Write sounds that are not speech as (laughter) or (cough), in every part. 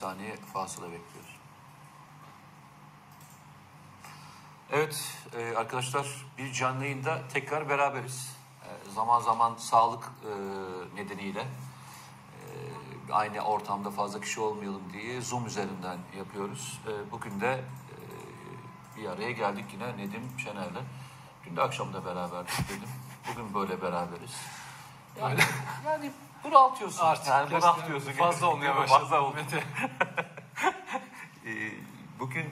saniye fasıla bekliyoruz. Evet e, arkadaşlar bir canlı yayında tekrar beraberiz. E, zaman zaman sağlık e, nedeniyle e, aynı ortamda fazla kişi olmayalım diye Zoom üzerinden yapıyoruz. E, bugün de e, bir araya geldik yine Nedim Şener'le. Dün de akşam da beraberdik dedim. Bugün böyle beraberiz. Yani, yani bunaltıyorsun. Artık yani gerçekten bunaltıyorsun. fazla olmaya başladı. Fazla oldu. Mete. (laughs) Ee, bugün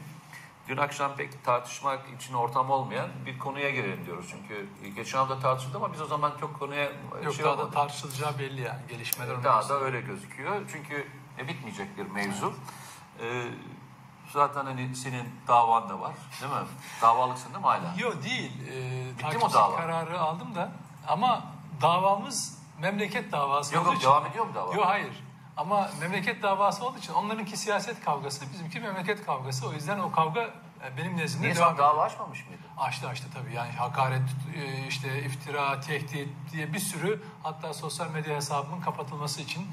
dün akşam pek tartışmak için ortam olmayan bir konuya girelim diyoruz. Çünkü geçen hafta tartışıldı ama biz o zaman çok konuya Yok şey daha da olmadı. tartışılacağı belli yani gelişmeler. Daha önemli. da öyle gözüküyor. Çünkü e, bitmeyecek bir mevzu. Ee, zaten hani senin davan da var değil mi? Davalıksın değil mi hala? Yok değil. Ee, mi o takipçi dava? kararı aldım da ama davamız memleket davası Yok olduğu yok için. devam ediyor mu dava? Yok hayır. Ama memleket davası olduğu için onlarınki siyaset kavgası, bizimki memleket kavgası. O yüzden o kavga e, benim nezdimde Niye devam sen dava açmamış mıydın? Açtı açtı tabii yani hakaret, e, işte iftira, tehdit diye bir sürü hatta sosyal medya hesabımın kapatılması için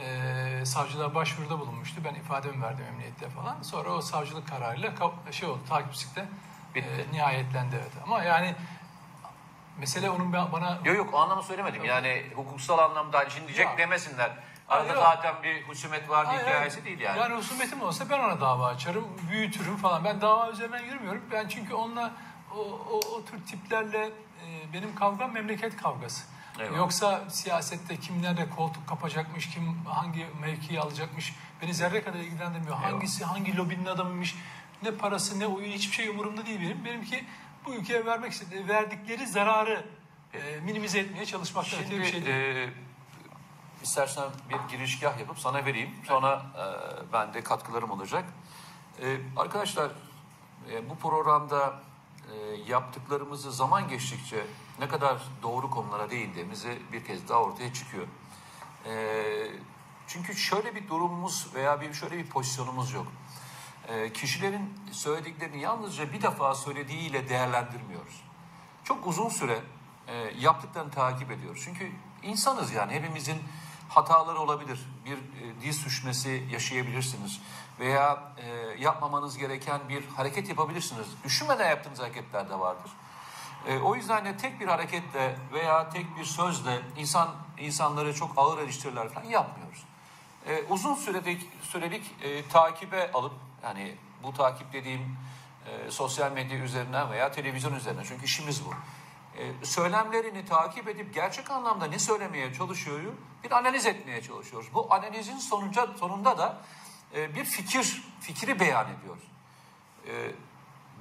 e, savcılığa başvuruda bulunmuştu. Ben ifademi verdim emniyette falan. Sonra o savcılık kararıyla ka- şey oldu takipçilikte e, nihayetlendi evet. Ama yani mesele onun ba- bana Yok yok o anlamı söylemedim. Yani hukuksal anlamda şimdi diyecek demesinler. Arada Yok. zaten bir husumet var Hayır, hikayesi hayır. değil yani. Yani husumetim olsa ben ona dava açarım, büyütürüm falan. Ben dava üzerinden yürümüyorum. Ben çünkü onunla o, o, o tür tiplerle e, benim kavgam memleket kavgası. Eyvallah. Yoksa siyasette kim nerede koltuk kapacakmış, kim hangi mevkiyi alacakmış beni zerre kadar ilgilendirmiyor. Hangisi hangi lobinin adamıymış, ne parası ne oyu hiçbir şey umurumda değil benim. Benimki bu ülkeye vermek istediği, verdikleri zararı e, minimize etmeye çalışmaktan öte Şimdi bir şey değil. e, istersen bir girişgah yapıp sana vereyim. Sonra e, ben de katkılarım olacak. E, arkadaşlar e, bu programda e, yaptıklarımızı zaman geçtikçe ne kadar doğru konulara değindiğimizi bir kez daha ortaya çıkıyor. E, çünkü şöyle bir durumumuz veya bir şöyle bir pozisyonumuz yok. E, kişilerin söylediklerini yalnızca bir defa söylediğiyle değerlendirmiyoruz çok uzun süre e, yaptıklarını takip ediyoruz. Çünkü insanız yani hepimizin hataları olabilir. Bir e, dil yaşayabilirsiniz. Veya e, yapmamanız gereken bir hareket yapabilirsiniz. Düşünmeden yaptığınız hareketler de vardır. E, o yüzden de tek bir hareketle veya tek bir sözle insan insanları çok ağır eleştiriler falan yapmıyoruz. E, uzun sürelik, sürelik e, takibe alıp yani bu takip dediğim e, sosyal medya üzerinden veya televizyon üzerinden çünkü işimiz bu. E, söylemlerini takip edip gerçek anlamda ne söylemeye çalışıyor bir analiz etmeye çalışıyoruz. Bu analizin sonuca, sonunda da e, bir fikir fikri beyan ediyoruz. E,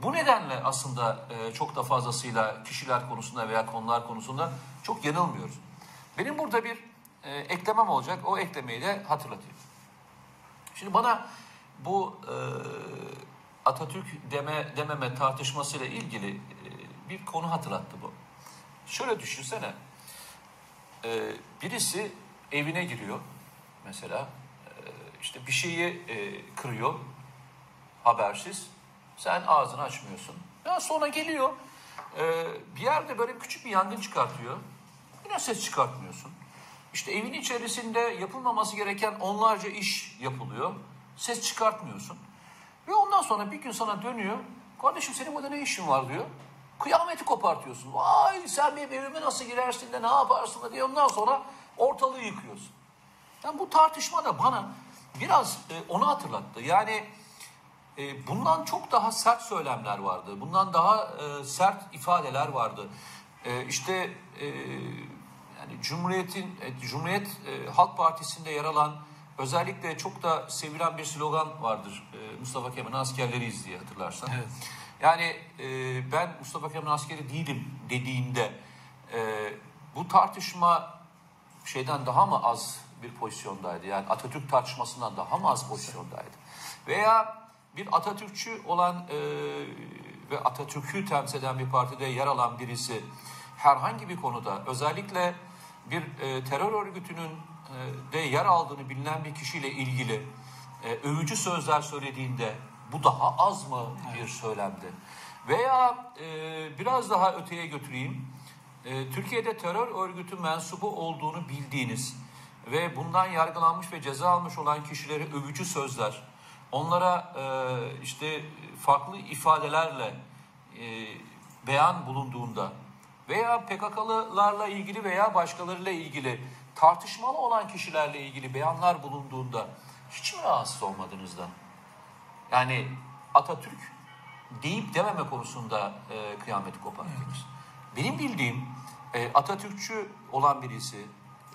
bu nedenle aslında e, çok da fazlasıyla kişiler konusunda veya konular konusunda çok yanılmıyoruz. Benim burada bir e, eklemem olacak. O eklemeyi de hatırlatayım. Şimdi bana bu e, Atatürk deme dememe tartışmasıyla ilgili e, bir konu hatırlattı bu. Şöyle düşünsene. E, birisi evine giriyor mesela e, işte bir şeyi e, kırıyor habersiz. Sen ağzını açmıyorsun. Ya sonra geliyor e, bir yerde böyle küçük bir yangın çıkartıyor. Yine ses çıkartmıyorsun. İşte evin içerisinde yapılmaması gereken onlarca iş yapılıyor. Ses çıkartmıyorsun. Ve ondan sonra bir gün sana dönüyor. Kardeşim senin burada ne işin var diyor. Kıyameti kopartıyorsun. Vay sen benim evime nasıl girersin de ne yaparsın da diye ondan sonra ortalığı yıkıyorsun. Yani bu tartışma da bana biraz e, onu hatırlattı. Yani e, bundan çok daha sert söylemler vardı. Bundan daha e, sert ifadeler vardı. E, işte e, yani Cumhuriyet'in e, Cumhuriyet e, Halk Partisi'nde yer alan özellikle çok da sevilen bir slogan vardır. E, Mustafa Kemal'in askerleriyiz diye hatırlarsan. Evet. Yani e, ben Mustafa Kemal askeri değilim dediğinde e, bu tartışma şeyden daha mı az bir pozisyondaydı? Yani Atatürk tartışmasından daha mı az pozisyondaydı? Veya bir Atatürkçü olan e, ve Atatürk'ü temsil eden bir partide yer alan birisi herhangi bir konuda özellikle bir e, terör örgütünün e, de yer aldığını bilinen bir kişiyle ilgili e, övücü sözler söylediğinde bu daha az mı bir söylemdi? Veya e, biraz daha öteye götüreyim. E, Türkiye'de terör örgütü mensubu olduğunu bildiğiniz ve bundan yargılanmış ve ceza almış olan kişilere övücü sözler, onlara e, işte farklı ifadelerle e, beyan bulunduğunda veya PKK'lılarla ilgili veya başkalarıyla ilgili tartışmalı olan kişilerle ilgili beyanlar bulunduğunda hiç mi rahatsız olmadınızdan? Yani Atatürk deyip dememe konusunda e, kıyameti koparttınız. Benim bildiğim e, Atatürkçü olan birisi,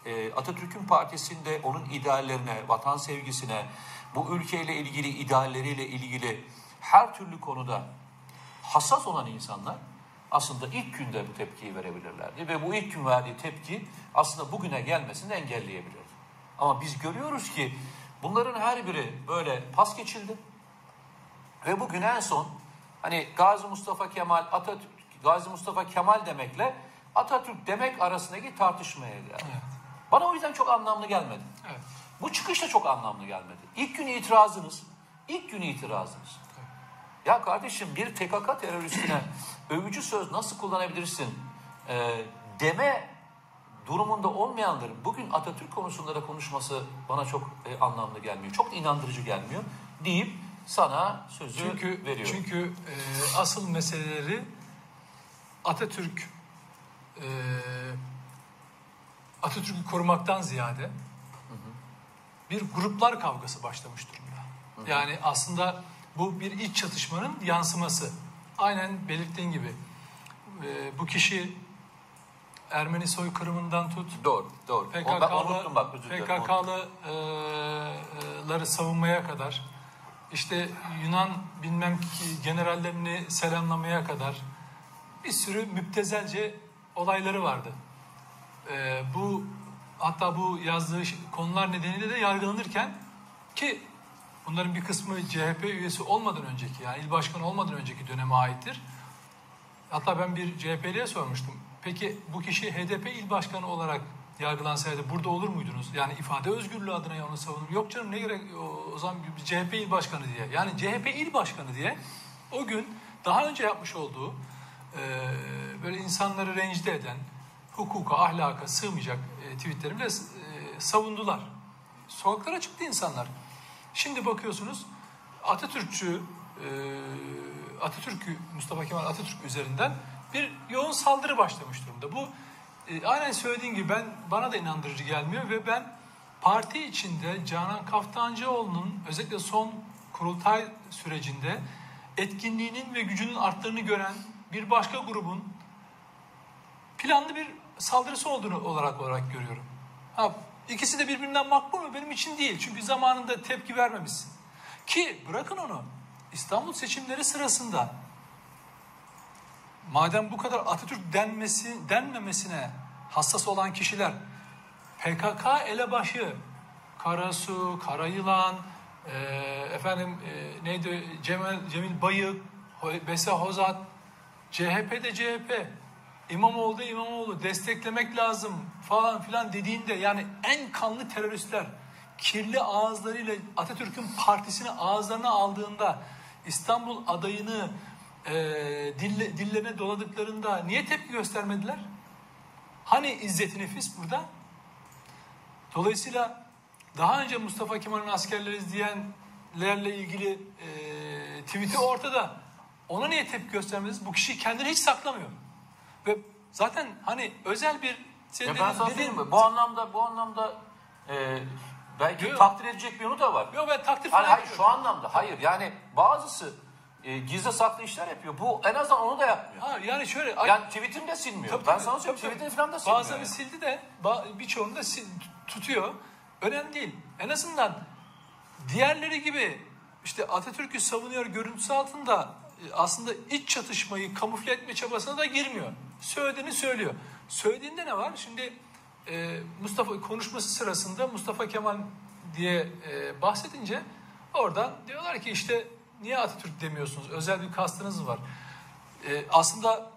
e, Atatürk'ün partisinde onun ideallerine, vatan sevgisine, bu ülkeyle ilgili idealleriyle ilgili her türlü konuda hassas olan insanlar aslında ilk günde bu tepkiyi verebilirlerdi. Ve bu ilk gün verdiği tepki aslında bugüne gelmesini engelleyebilirdi. Ama biz görüyoruz ki bunların her biri böyle pas geçildi. Ve bugün en son hani Gazi Mustafa Kemal Atatürk, Gazi Mustafa Kemal demekle Atatürk demek arasındaki tartışmaya geldi. Evet. Bana o yüzden çok anlamlı gelmedi. Evet. Bu çıkış da çok anlamlı gelmedi. İlk gün itirazınız, ilk gün itirazınız. Ya kardeşim bir PKK teröristine övücü söz nasıl kullanabilirsin e, deme durumunda olmayanların bugün Atatürk konusunda da konuşması bana çok e, anlamlı gelmiyor. Çok da inandırıcı gelmiyor deyip sana sözü Çünkü veriyorum. çünkü e, asıl meseleleri Atatürk e, Atatürk'ü korumaktan ziyade bir gruplar kavgası başlamış durumda. Yani aslında bu bir iç çatışmanın yansıması. Aynen belirttiğin gibi e, bu kişi Ermeni soykırımından tut Doğru, doğru. Onu ben unuttum bak, özür dilerim. unuttum. PKK'lıları savunmaya kadar işte Yunan bilmem ki generallerini selamlamaya kadar bir sürü müptezelce olayları vardı. Ee, bu hatta bu yazdığı konular nedeniyle de yargılanırken ki bunların bir kısmı CHP üyesi olmadan önceki yani il başkanı olmadan önceki döneme aittir. Hatta ben bir CHP'liye sormuştum. Peki bu kişi HDP il başkanı olarak yargılansaydı burada olur muydunuz? Yani ifade özgürlüğü adına onu savunur. Yok canım ne gerek o, o zaman bir CHP il başkanı diye. Yani CHP il başkanı diye o gün daha önce yapmış olduğu e, böyle insanları rencide eden, hukuka, ahlaka sığmayacak e, tweetlerimle e, savundular. Sokaklara çıktı insanlar. Şimdi bakıyorsunuz Atatürkçü e, Atatürk Mustafa Kemal Atatürk üzerinden bir yoğun saldırı başlamış durumda. Bu e, aynen söylediğin gibi ben bana da inandırıcı gelmiyor ve ben parti içinde Canan Kaftancıoğlu'nun özellikle son kurultay sürecinde etkinliğinin ve gücünün arttığını gören bir başka grubun planlı bir saldırısı olduğunu olarak olarak görüyorum. Ha, ikisi de birbirinden makbul mu? Benim için değil. Çünkü zamanında tepki vermemişsin. Ki bırakın onu. İstanbul seçimleri sırasında madem bu kadar Atatürk denmesi denmemesine hassas olan kişiler PKK elebaşı Karasu, Karayılan, e, efendim e, neydi Cemal, Cemil Bayık, Bese Hozat, CHP'de CHP, İmamoğlu'da İmamoğlu desteklemek lazım falan filan dediğinde yani en kanlı teröristler kirli ağızlarıyla Atatürk'ün partisini ağızlarına aldığında İstanbul adayını e, dille, dillerine doladıklarında niye tepki göstermediler? Hani İzzet Nefis burada? Dolayısıyla daha önce Mustafa Kemal'in askerleri izleyenlerle ilgili e, tweet'i ortada. Ona niye tepki göstermediniz? Bu kişi kendini hiç saklamıyor. Ve zaten hani özel bir senin Ya ben sana söyleyeyim mi? Bu anlamda bu anlamda e, belki Yok. takdir edecek bir yanı da var. Yok ben takdir falan Hayır, hayır şu anlamda hayır yani bazısı e, gizli saklı işler yapıyor. Bu en azından onu da yapmıyor. Ha, yani şöyle Yani tweetini de silmiyor. Tabii, ben tabii, sana söyleyeyim tweetini falan da silmiyor. Bazıları yani. sildi de birçoğunu da sil- tutuyor. Önemli değil. En azından diğerleri gibi işte Atatürk'ü savunuyor görüntüsü altında aslında iç çatışmayı kamufle etme çabasına da girmiyor. Söylediğini söylüyor. Söylediğinde ne var? Şimdi e, Mustafa konuşması sırasında Mustafa Kemal diye e, bahsedince oradan diyorlar ki işte niye Atatürk demiyorsunuz? Özel bir kastınız var. E, aslında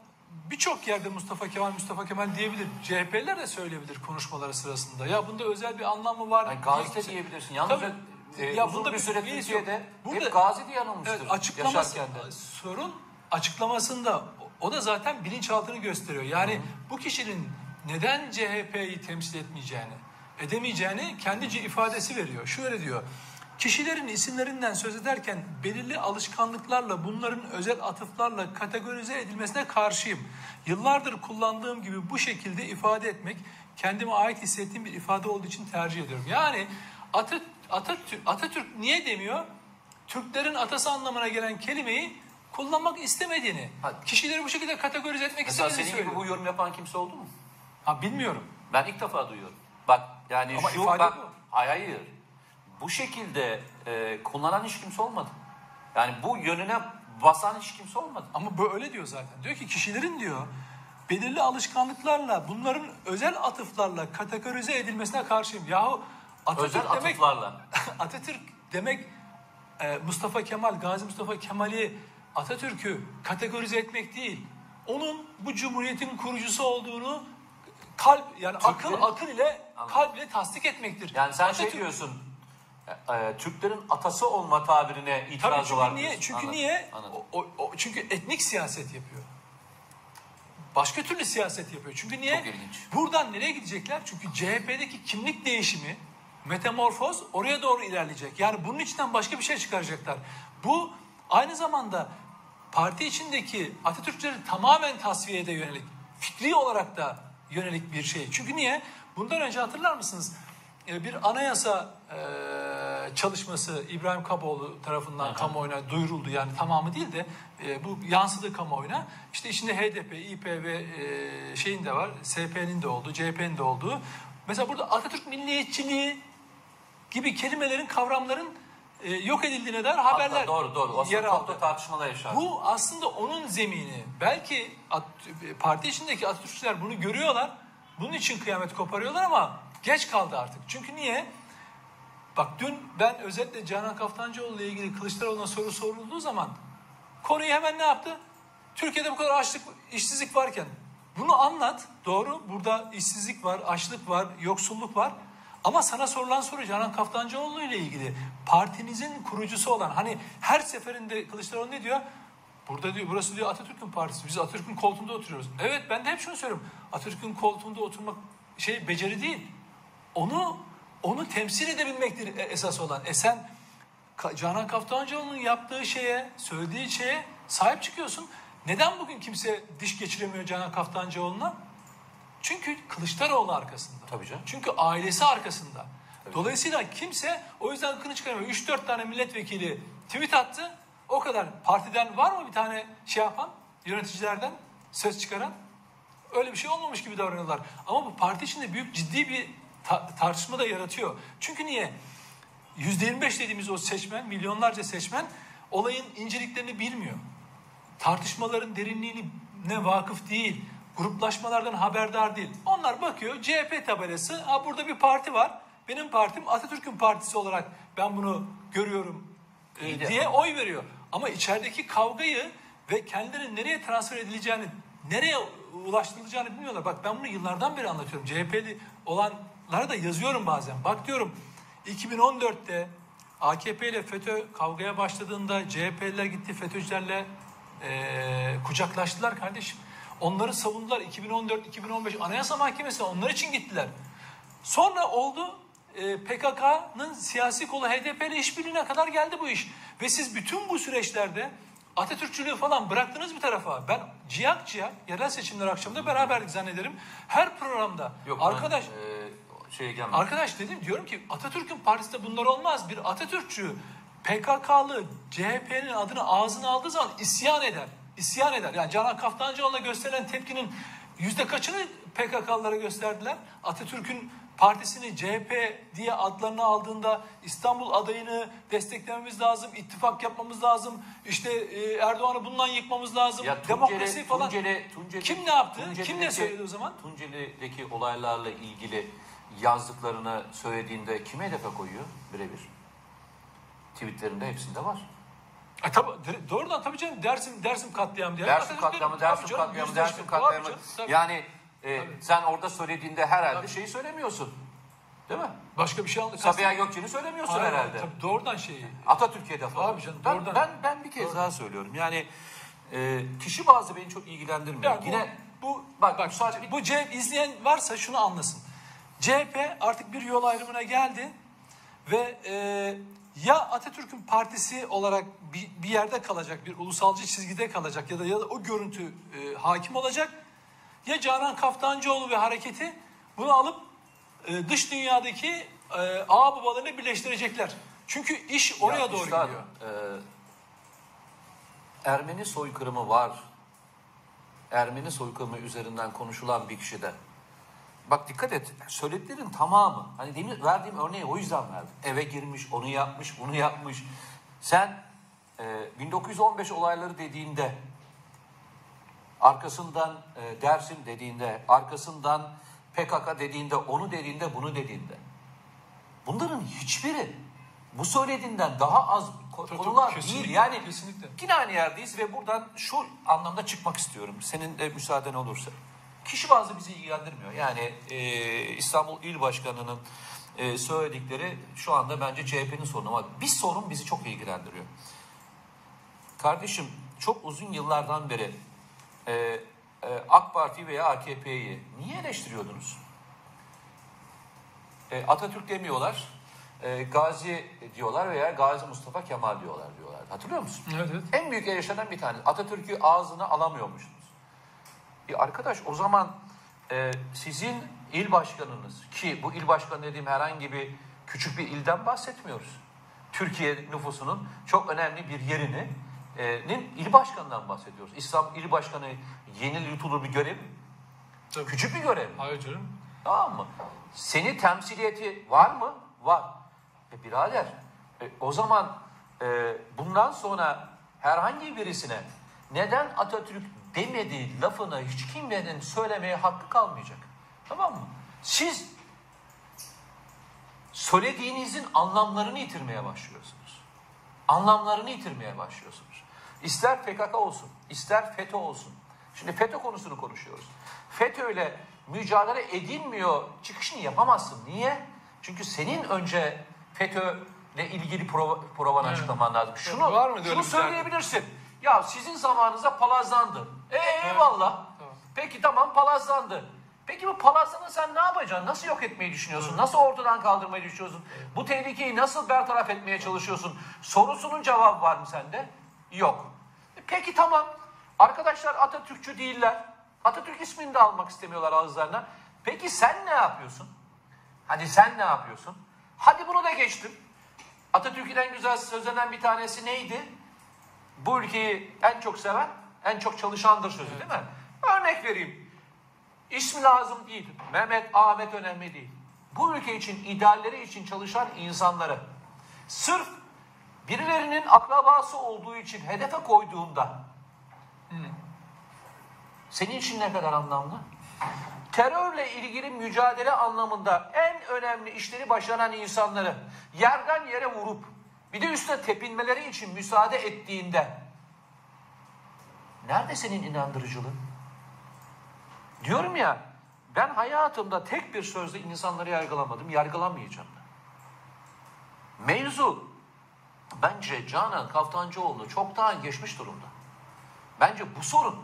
birçok yerde Mustafa Kemal Mustafa Kemal diyebilir. CHP'liler de söyleyebilir konuşmaları sırasında. Ya bunda özel bir anlamı var. Yani kimse- diyebilirsin. Yalnız Tabii. E, Ya uzun bunda bir süre Türkiye'de. Burada- hep Gazi diye anılmıştır. Evet, açıklaması, yaşarken de. sorun açıklamasında o da zaten bilinçaltını gösteriyor. Yani bu kişinin neden CHP'yi temsil etmeyeceğini, edemeyeceğini kendice ifadesi veriyor. Şöyle diyor. Kişilerin isimlerinden söz ederken belirli alışkanlıklarla bunların özel atıflarla kategorize edilmesine karşıyım. Yıllardır kullandığım gibi bu şekilde ifade etmek kendime ait hissettiğim bir ifade olduğu için tercih ediyorum. Yani Atat Atatürk, Atatürk niye demiyor? Türklerin atası anlamına gelen kelimeyi kullanmak istemediğini, Ha. kişileri bu şekilde kategorize etmek Mesela istemediğini senin gibi söylüyor. bu yorum yapan kimse oldu mu? Ha bilmiyorum. Ben ilk defa duyuyorum. Bak yani Ama şu ifade bak, bu. hayır hayır. Bu şekilde e, kullanan hiç kimse olmadı. Yani bu yönüne basan hiç kimse olmadı. Ama böyle diyor zaten. Diyor ki kişilerin diyor belirli alışkanlıklarla bunların özel atıflarla kategorize edilmesine karşıyım. Yahu Atatürk Özel demek atıflarla. (laughs) Atatürk demek e, Mustafa Kemal, Gazi Mustafa Kemal'i Atatürk'ü kategorize etmek değil. Onun bu cumhuriyetin kurucusu olduğunu kalp yani akıl Türklerin- akıl ile kalp ile tasdik etmektir. Yani sen şey Atatürk- diyorsun, e, e, Türklerin atası olma tabirine Tabii itirazı çünkü var niye? diyorsun. Çünkü Anladım, niye? anladım. O, o- çünkü etnik siyaset yapıyor. Başka türlü siyaset yapıyor. Çünkü niye? Buradan nereye gidecekler? Çünkü CHP'deki kimlik değişimi, metamorfoz oraya doğru ilerleyecek. Yani bunun içinden başka bir şey çıkaracaklar. Bu aynı zamanda parti içindeki Atatürkçüleri tamamen tasfiyeye de yönelik, fikri olarak da yönelik bir şey. Çünkü niye? Bundan önce hatırlar mısınız? Ee, Bir anayasa e, çalışması İbrahim Kaboğlu tarafından kamuoyuna duyuruldu. Yani tamamı değil de e, bu yansıdı kamuoyuna. İşte içinde HDP, İP ve e, şeyin de var, SP'nin de olduğu, CHP'nin de olduğu. Mesela burada Atatürk milliyetçiliği gibi kelimelerin, kavramların e, yok edildiğine dair haberler Hatta doğru doğru. O yer aldı. tartışmalar yaşandı. Bu aslında onun zemini. Belki At- parti içindeki Atatürkçüler bunu görüyorlar. Bunun için kıyamet koparıyorlar ama geç kaldı artık. Çünkü niye? Bak dün ben özellikle Canan Kaftancıoğlu ile ilgili Kılıçdaroğlu'na soru sorulduğu zaman konuyu hemen ne yaptı? Türkiye'de bu kadar açlık, işsizlik varken bunu anlat. Doğru. Burada işsizlik var, açlık var, yoksulluk var. Ama sana sorulan soru Canan Kaftancıoğlu ile ilgili. Partinizin kurucusu olan hani her seferinde Kılıçdaroğlu ne diyor? Burada diyor burası diyor Atatürk'ün partisi. Biz Atatürk'ün koltuğunda oturuyoruz. Evet ben de hep şunu söylüyorum. Atatürk'ün koltuğunda oturmak şey beceri değil. Onu onu temsil edebilmektir e- esas olan. E sen Canan Kaftancıoğlu'nun yaptığı şeye, söylediği şeye sahip çıkıyorsun. Neden bugün kimse diş geçiremiyor Canan Kaftancıoğlu'na? Çünkü Kılıçdaroğlu arkasında. Tabii canım. Çünkü ailesi arkasında. Dolayısıyla kimse o yüzden kını çıkaramıyor. 3-4 tane milletvekili tweet attı. O kadar. Partiden var mı bir tane şey yapan? Yöneticilerden söz çıkaran? Öyle bir şey olmamış gibi davranıyorlar. Ama bu parti içinde büyük ciddi bir ta- tartışma da yaratıyor. Çünkü niye? %25 dediğimiz o seçmen, milyonlarca seçmen olayın inceliklerini bilmiyor. Tartışmaların derinliğine vakıf değil. Gruplaşmalardan haberdar değil. Onlar bakıyor CHP tabelası. Ha burada bir parti var. Benim partim Atatürk'ün partisi olarak ben bunu görüyorum e, diye oy veriyor. Ama içerideki kavgayı ve kendilerinin nereye transfer edileceğini, nereye ulaştırılacağını bilmiyorlar. Bak ben bunu yıllardan beri anlatıyorum. CHP'li olanlara da yazıyorum bazen. Bak diyorum 2014'te AKP ile FETÖ kavgaya başladığında CHP'liler gitti FETÖ'cülerle eee, kucaklaştılar kardeşim. Onları savundular 2014-2015 Anayasa Mahkemesi'ne onlar için gittiler. Sonra oldu e, PKK'nın siyasi kolu HDP ile işbirliğine kadar geldi bu iş. Ve siz bütün bu süreçlerde Atatürkçülüğü falan bıraktınız bir tarafa. Ben ciyak ciyak yerel seçimler akşamında beraberdik zannederim. Her programda Yok, arkadaş ben, e, şeye gelmedim. Arkadaş dedim diyorum ki Atatürk'ün partisinde bunlar olmaz. Bir Atatürkçü PKK'lı CHP'nin adını ağzına aldığı zaman isyan eder. İsyan eder. Yani Canan Kaftancıoğlu'na gösterilen tepkinin yüzde kaçını PKK'lılara gösterdiler? Atatürk'ün partisini CHP diye adlarını aldığında İstanbul adayını desteklememiz lazım, ittifak yapmamız lazım, işte e, Erdoğan'ı bundan yıkmamız lazım, Ya Tunceli- demokrasi falan. Tunceli- Tunceli- Kim ne yaptı? Kim ne söyledi o zaman? Tunceli'deki olaylarla ilgili yazdıklarını söylediğinde kime hedefe koyuyor birebir? Tweetlerinde hepsinde var. E tabi doğrudan tabii canım Dersim Dersim katliamı diye. Dersim katliamı, Dersim canım, katliamı. Dersim katliamı. Yani e, Tabii. sen orada söylediğinde herhalde Tabii. şeyi söylemiyorsun. Değil mi? başka bir şey anladık. Sabiha Gökçen'i söylemiyorsun Hayır, herhalde. Tabii doğrudan şeyi. Atatürk hedefi. Tabii canım, ben, doğrudan. ben, ben bir kez daha söylüyorum. Yani e, kişi bazı beni çok ilgilendirmiyor. Yani bu- Yine bu bak, bak müsaade- bu CHP izleyen varsa şunu anlasın. CHP artık bir yol ayrımına geldi ve e, ya Atatürk'ün partisi olarak bir, bir yerde kalacak, bir ulusalcı çizgide kalacak ya da ya da o görüntü e, hakim olacak ya Canan Kaftancıoğlu ve hareketi bunu alıp e, dış dünyadaki e, ağ babalarını birleştirecekler. Çünkü iş oraya Ya doğru üstad, gidiyor. e, Ermeni soykırımı var. Ermeni soykırımı üzerinden konuşulan bir kişide. Bak dikkat et. Söylediklerin tamamı. Hani demin verdiğim örneği o yüzden verdim. Eve girmiş, onu yapmış, bunu yapmış. Sen e, 1915 olayları dediğinde arkasından e, Dersim dediğinde, arkasından PKK dediğinde, onu dediğinde, bunu dediğinde. Bunların hiçbiri bu söylediğinden daha az Tabii, konular değil. Yani kesinlikle. yine aynı yerdeyiz ve buradan şu anlamda çıkmak istiyorum. Senin de müsaaden olursa. Kişi bazı bizi ilgilendirmiyor. Yani e, İstanbul İl Başkanı'nın e, söyledikleri şu anda bence CHP'nin sorunu ama bir sorun bizi çok ilgilendiriyor. Kardeşim çok uzun yıllardan beri e, e, AK Parti veya AKP'yi niye eleştiriyordunuz? E, Atatürk demiyorlar, e, Gazi diyorlar veya Gazi Mustafa Kemal diyorlar diyorlar. Hatırlıyor musun? Evet, evet. En büyük eleştirilen bir tanesi. Atatürk'ü ağzına alamıyormuşsunuz. E arkadaş o zaman e, sizin il başkanınız ki bu il başkanı dediğim herhangi bir küçük bir ilden bahsetmiyoruz. Türkiye nüfusunun çok önemli bir yerini e, nin il başkanından bahsediyoruz. İslam il başkanı yenil yutulur bir görev mi? Tabii. Küçük bir görev mi? Hayır canım. Tamam mı? Seni temsiliyeti var mı? Var. E birader e, o zaman e, bundan sonra herhangi birisine neden Atatürk demediği lafını hiç kimsenin söylemeye hakkı kalmayacak. Tamam mı? Siz söylediğinizin anlamlarını yitirmeye başlıyorsunuz. Anlamlarını yitirmeye başlıyorsunuz. İster PKK olsun, ister FETÖ olsun. Şimdi FETÖ konusunu konuşuyoruz. FETÖ ile mücadele edilmiyor çıkışını yapamazsın. Niye? Çünkü senin önce FETÖ ile ilgili prova, provanı Evet. açıklaman lazım. Şunu, Var öyle şunu söyleyebilirsin. Ya sizin zamanınızda palazlandı. E, eyvallah. Tamam. Peki tamam palazlandı. Peki bu palazlanı sen ne yapacaksın? Nasıl yok etmeyi düşünüyorsun? Nasıl ortadan kaldırmayı düşünüyorsun? Bu tehlikeyi nasıl bertaraf etmeye çalışıyorsun? Sorusunun cevabı var mı sende? Yok. E Peki tamam. Arkadaşlar Atatürkçü değiller. Atatürk ismini de almak istemiyorlar ağızlarına. Peki sen ne yapıyorsun? Hadi sen ne yapıyorsun? Hadi bunu da geçtim. Atatürk'ün en güzel sözlerinden bir tanesi neydi? Bu ülkeyi en çok seven, en çok çalışandır sözü değil mi? Örnek vereyim. İsmi lazım değil. Mehmet, Ahmet önemli değil. Bu ülke için, idealleri için çalışan insanları sırf birilerinin akrabası olduğu için hedefe koyduğunda senin için ne kadar anlamlı? Terörle ilgili mücadele anlamında en önemli işleri başaran insanları yerden yere vurup bir de üstüne tepinmeleri için müsaade ettiğinde nerede senin inandırıcılığın? Diyorum ya ben hayatımda tek bir sözle insanları yargılamadım, yargılamayacağım da. Mevzu bence Canan Kaftancıoğlu çoktan geçmiş durumda. Bence bu sorun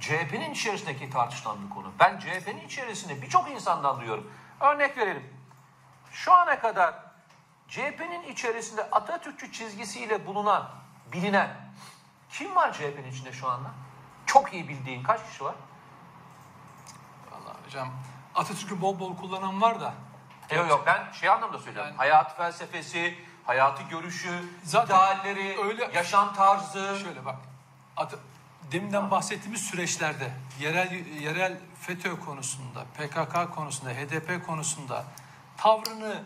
CHP'nin içerisindeki tartışılan bir konu. Ben CHP'nin içerisinde birçok insandan duyuyorum. Örnek verelim. Şu ana kadar CHP'nin içerisinde Atatürkçü çizgisiyle bulunan, bilinen kim var CHP'nin içinde şu anda? Çok iyi bildiğin kaç kişi var? Vallahi hocam Atatürk'ü bol bol kullanan var da. Yok yok ben şey anlamda söylüyorum. Yani- hayat felsefesi, hayatı görüşü, Zaten idealleri, öyle- yaşam tarzı. Şöyle bak. At- deminden bahsettiğimiz süreçlerde yerel yerel FETÖ konusunda, PKK konusunda, HDP konusunda tavrını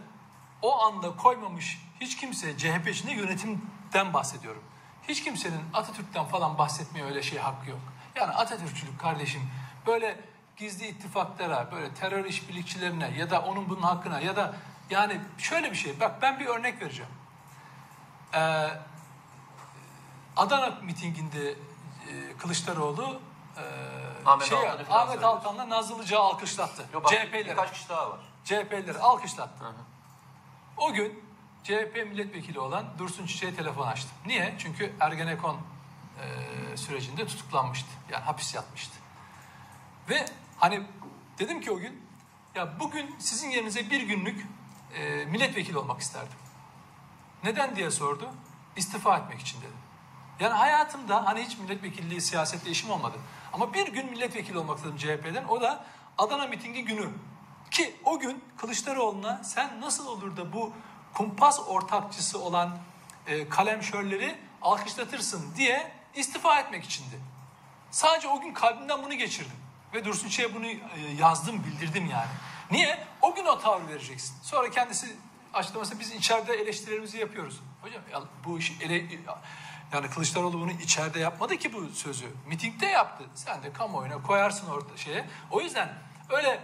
o anda koymamış hiç kimse CHP içinde yönetimden bahsediyorum. Hiç kimsenin Atatürk'ten falan bahsetmeye öyle şey hakkı yok. Yani Atatürkçülük kardeşim böyle gizli ittifaklara, böyle terör işbirlikçilerine ya da onun bunun hakkına ya da yani şöyle bir şey. Bak ben bir örnek vereceğim. Ee, Adana mitinginde e, Kılıçdaroğlu e, Ahmet şey, Altan'ı Ahmet. Altan'la Nazlıcağı alkışlattı. Yok, bak, CHP'leri. birkaç kişi daha var. CHP'leri alkışlattı. Hı hı. O gün CHP milletvekili olan Dursun Çiçek'e telefon açtım. Niye? Çünkü Ergenekon e, sürecinde tutuklanmıştı. Yani hapis yatmıştı. Ve hani dedim ki o gün Ya bugün sizin yerinize bir günlük e, milletvekili olmak isterdim. Neden diye sordu. İstifa etmek için dedi. Yani hayatımda hani hiç milletvekilliği siyasetle işim olmadı. Ama bir gün milletvekili olmak istedim CHP'den. O da Adana mitingi günü. Ki o gün Kılıçdaroğlu'na sen nasıl olur da bu kumpas ortakçısı olan e, kalemşörleri alkışlatırsın diye istifa etmek içindi. Sadece o gün kalbimden bunu geçirdim. Ve Dursun Ç'ye bunu e, yazdım, bildirdim yani. Niye? O gün o tavrı vereceksin. Sonra kendisi açıklaması biz içeride eleştirilerimizi yapıyoruz. Hocam ya bu işi ele, yani Kılıçdaroğlu bunu içeride yapmadı ki bu sözü. Mitingde yaptı. Sen de kamuoyuna koyarsın orada şeye. O yüzden öyle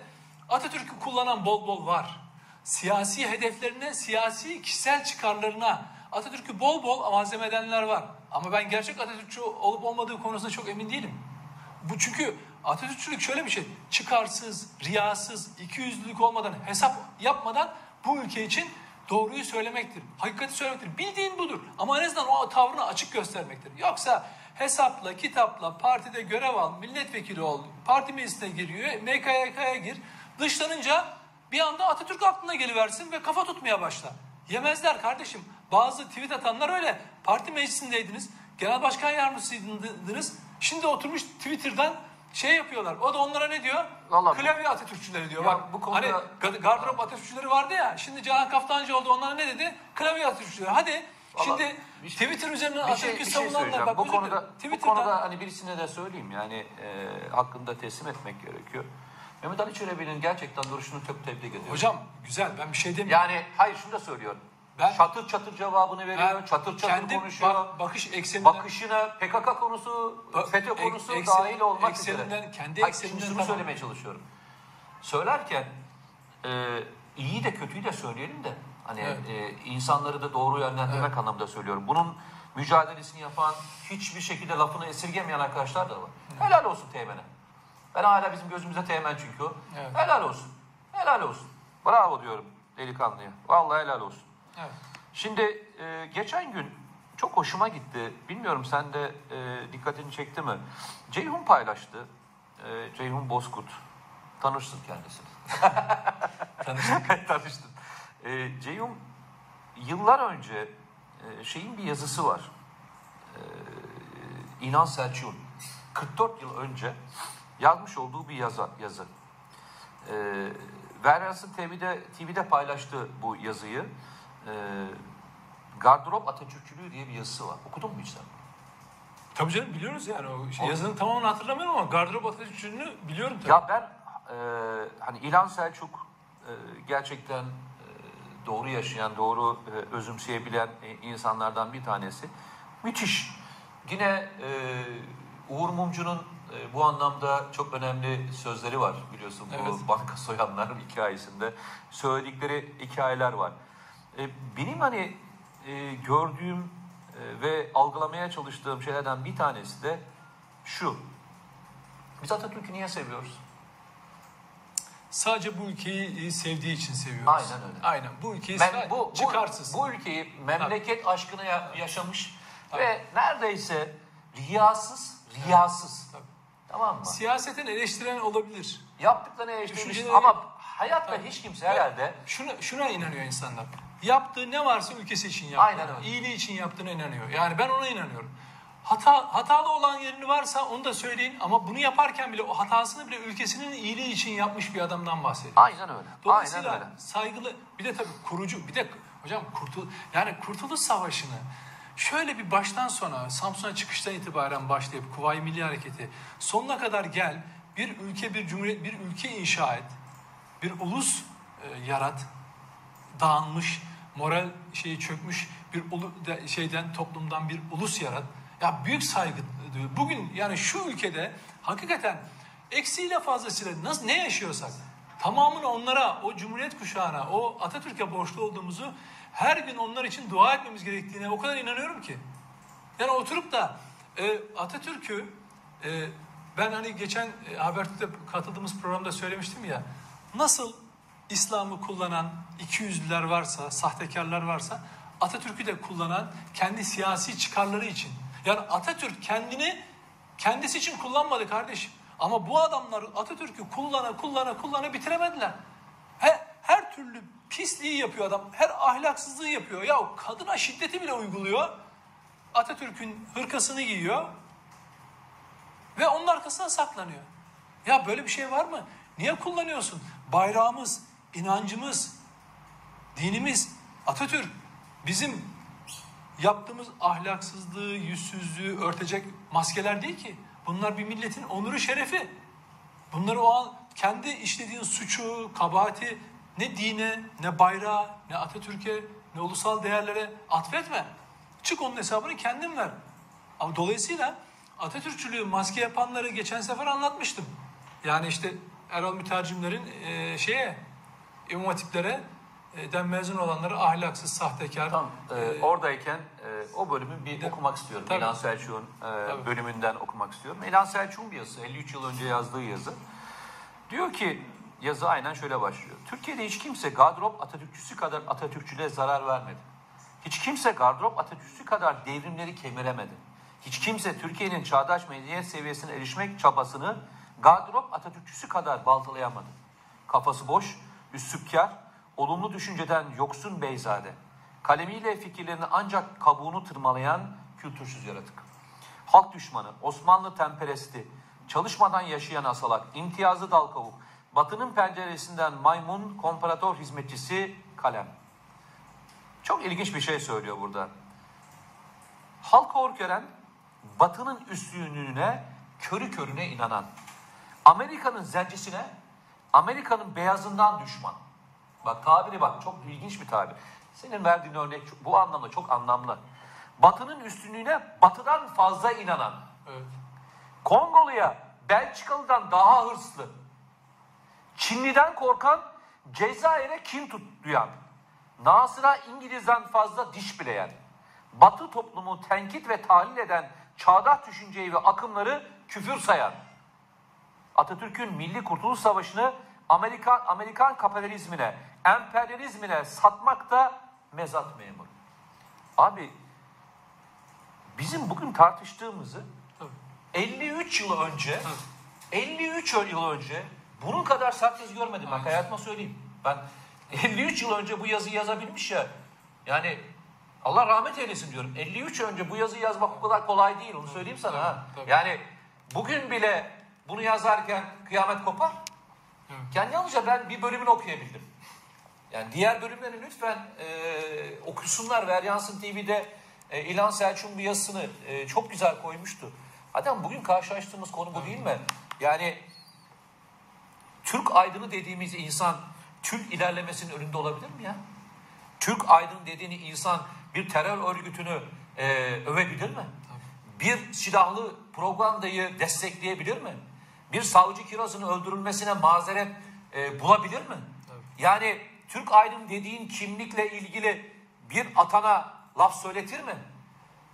Atatürk'ü kullanan bol bol var. Siyasi hedeflerine, siyasi kişisel çıkarlarına Atatürk'ü bol bol malzeme edenler var. Ama ben gerçek Atatürkçü olup olmadığı konusunda çok emin değilim. Bu çünkü Atatürkçülük şöyle bir şey. Çıkarsız, riyasız, ikiyüzlülük olmadan, hesap yapmadan bu ülke için doğruyu söylemektir. Hakikati söylemektir. Bildiğin budur. Ama en azından o tavrını açık göstermektir. Yoksa hesapla, kitapla, partide görev al, milletvekili ol, parti meclisine giriyor, MKYK'ya gir. Dışlanınca bir anda Atatürk aklına geliversin ve kafa tutmaya başla. Yemezler kardeşim. Bazı tweet atanlar öyle. Parti meclisindeydiniz. Genel başkan yardımcısıydınız. Şimdi oturmuş Twitter'dan şey yapıyorlar. O da onlara ne diyor? Vallahi Klavye Atatürkçüleri diyor. Ya Bak, bu konuda- Hani ga- gardırop Atatürkçüleri vardı ya. Şimdi Canan Kaftancı oldu. Onlara ne dedi? Klavye Atatürkçüleri. Hadi. Vallahi şimdi şey- Twitter üzerinden bir şey, Atatürk'ü bir şey söyleyeceğim. bak. bu konuda, bu konuda hani birisine de söyleyeyim yani e, hakkında teslim etmek gerekiyor. Mehmet Ali Çelebi'nin gerçekten duruşunu çok tebrik ediyorum. Hocam güzel ben bir şey demiyorum. Yani hayır şunu da söylüyorum. Ben- çatır çatır cevabını veriyor, Ben çatır çatır kendi konuşuyor. bak- bakış ekseninden Bakışına PKK konusu, Ba- FETÖ ek- konusu eksen- dahil olmak ekseninden, üzere. kendi Hayır, ekseninden şunu tamam. söylemeye çalışıyorum. Söylerken e, iyi de kötüyü de söyleyelim de hani Evet. e, insanları da doğru yönlendirmek anlamında söylüyorum. Bunun mücadelesini yapan, hiçbir şekilde lafını esirgemeyen arkadaşlar da var. Helal olsun Teğmen'e. Ben hala bizim gözümüze Teğmen çünkü o. Evet. Helal olsun. Helal olsun. Bravo diyorum delikanlıya. Vallahi helal olsun. Evet. Şimdi e, geçen gün çok hoşuma gitti. Bilmiyorum sen de e, dikkatini çekti mi? Ceyhun paylaştı. E, Ceyhun Bozkurt. Tanırsın kendisini. (laughs) (laughs) Tanıştık. Tanıştın. E, Ceyhun yıllar önce e, şeyin bir yazısı var. E, İnan Selçuk'un 44 yıl önce yazmış olduğu bir yazı. yazı. E, Veryans'ın TV'de, TV'de paylaştığı bu yazıyı. E, Gardırop Atatürkçülüğü diye bir yazısı var. Okudun mu hiç sen? Tabii canım biliyoruz yani o şey, yazının tamamını hatırlamıyorum ama gardırop Atatürk'ünü biliyorum tabii. Ya ben e, hani İlhan Selçuk e, gerçekten e, doğru yaşayan, doğru e, özümseyebilen e, insanlardan bir tanesi. Müthiş. Yine e, Uğur Mumcu'nun e, bu anlamda çok önemli sözleri var biliyorsun bu Evet. banka soyanlar (laughs) hikayesinde. Söyledikleri hikayeler var. E, benim hani e, gördüğüm e, ve algılamaya çalıştığım şeylerden bir tanesi de şu. Biz Atatürk'ü niye seviyoruz? Sadece bu ülkeyi e, sevdiği için seviyoruz. Aynen öyle. Aynen bu ülkeyi Ben, bu, bu, çıkarsız. bu ülkeyi memleket aşkını ya- yaşamış Tabii. ve neredeyse riyasız, riyasız. Tabii. Tamam mı? Siyasetin eleştiren olabilir. Yaptıklarını eleştirmiş Düşünceleri- ama hayatta hiç kimse herhalde Şuna, şuna inanıyor insanlar. Yaptığı ne varsa ülkesi için yaptı. Aynen öyle. İyiliği için yaptığına inanıyor. Yani ben ona inanıyorum. Hata, hatalı olan yerini varsa onu da söyleyin ama bunu yaparken bile o hatasını bile ülkesinin iyiliği için yapmış bir adamdan bahsediyor. aynen öyle. Dolayısıyla Aynen öyle. saygılı bir de tabii kurucu bir de hocam kurtul yani Kurtuluş Savaşı'nı şöyle bir baştan sona Samsun'a çıkıştan itibaren başlayıp Kuvayi Milli Hareketi sonuna kadar gel bir ülke bir cumhuriyet bir ülke inşa et bir ulus e, yarat dağılmış moral şeyi çökmüş bir ulu, de- şeyden toplumdan bir ulus yarat ya büyük saygı duyuyor. Bugün yani şu ülkede hakikaten eksiğiyle fazlasıyla nasıl ne yaşıyorsak tamamını onlara, o Cumhuriyet kuşağına, o Atatürk'e borçlu olduğumuzu her gün onlar için dua etmemiz gerektiğine o kadar inanıyorum ki. Yani oturup da e, Atatürk'ü e, ben hani geçen e, Habertürk'te katıldığımız programda söylemiştim ya nasıl İslam'ı kullanan ikiyüzlüler varsa, sahtekarlar varsa Atatürk'ü de kullanan kendi siyasi çıkarları için. Yani Atatürk kendini kendisi için kullanmadı kardeşim. Ama bu adamlar Atatürk'ü kullana kullana kullana bitiremediler. her türlü pisliği yapıyor adam. Her ahlaksızlığı yapıyor. Ya kadına şiddeti bile uyguluyor. Atatürk'ün hırkasını giyiyor. Ve onun arkasına saklanıyor. Ya böyle bir şey var mı? Niye kullanıyorsun? Bayrağımız, inancımız, dinimiz, Atatürk bizim yaptığımız ahlaksızlığı, yüzsüzlüğü örtecek maskeler değil ki. Bunlar bir milletin onuru şerefi. Bunları o an kendi işlediğin suçu, kabahati ne dine, ne bayrağa, ne Atatürk'e, ne ulusal değerlere atfetme. Çık onun hesabını kendin ver. Ama dolayısıyla Atatürkçülüğü maske yapanları geçen sefer anlatmıştım. Yani işte Erol Mütercimlerin e, şeye, İmam Hatiplere e, den mezun olanları ahlaksız, sahtekar. Tam e, oradayken e, o bölümü bir de- okumak istiyorum. Tabii. İlhan Selçuk'un e, Tabii. bölümünden okumak istiyorum. İlhan Selçuk'un bir yazısı, 53 yıl önce yazdığı yazı. Diyor ki, yazı aynen şöyle başlıyor. Türkiye'de hiç kimse gardırop Atatürkçüsü kadar Atatürkçülüğe zarar vermedi. Hiç kimse gardırop Atatürkçüsü kadar devrimleri kemiremedi. Hiç kimse Türkiye'nin çağdaş medeniyet seviyesine erişmek çabasını gardırop Atatürkçüsü kadar baltalayamadı. Kafası boş, üstsüpkar, olumlu düşünceden yoksun beyzade. Kalemiyle fikirlerini ancak kabuğunu tırmalayan kültürsüz yaratık. Halk düşmanı, Osmanlı temperesti, çalışmadan yaşayan asalak, imtiyazlı dal kavuk, batının penceresinden maymun, komparator hizmetçisi kalem. Çok ilginç bir şey söylüyor burada. Halk hor gören, batının üstünlüğüne, körü körüne inanan, Amerika'nın zencisine, Amerika'nın beyazından düşman. Bak tabiri bak çok ilginç bir tabir. Senin verdiğin örnek bu anlamda çok anlamlı. Batının üstünlüğüne batıdan fazla inanan, Evet. Kongolu'ya Belçikalı'dan daha hırslı, Çinli'den korkan, Cezayir'e kin tut duyan, Nasır'a İngiliz'den fazla diş bileyen, Batı toplumu tenkit ve tahlil eden çağdaş düşünceyi ve akımları küfür sayan, Atatürk'ün Milli Kurtuluş Savaşı'nı Amerikan, Amerikan kapitalizmine, emperyalizmine satmak da mezat memuru. Abi bizim bugün tartıştığımızı Tabii. 53 yıl önce 53 yıl önce bunun kadar sert yazı görmedim ben hayatıma söyleyeyim. Ben (laughs) 53 yıl önce bu yazıyı yazabilmiş ya. Yani Allah rahmet eylesin diyorum. 53 önce bu yazıyı yazmak o kadar kolay değil onu söyleyeyim sana ha. tabii. Yani bugün bile bunu yazarken kıyamet kopar. Yani yalnızca ben bir bölümünü okuyabildim. Yani diğer bölümleri lütfen e, okusunlar. Veryansın TV'de e, İlhan Selçuk'un bir yazısını e, çok güzel koymuştu. Adam bugün karşılaştığımız konu bu değil mi? Yani Türk aydını dediğimiz insan Türk ilerlemesinin önünde olabilir mi ya? Türk aydın dediğini insan bir terör örgütünü e, övebilir mi? Bir silahlı propagandayı destekleyebilir mi? Bir savcı kirazının öldürülmesine mazeret e, bulabilir mi? Yani Türk aydın dediğin kimlikle ilgili bir atana laf söyletir mi?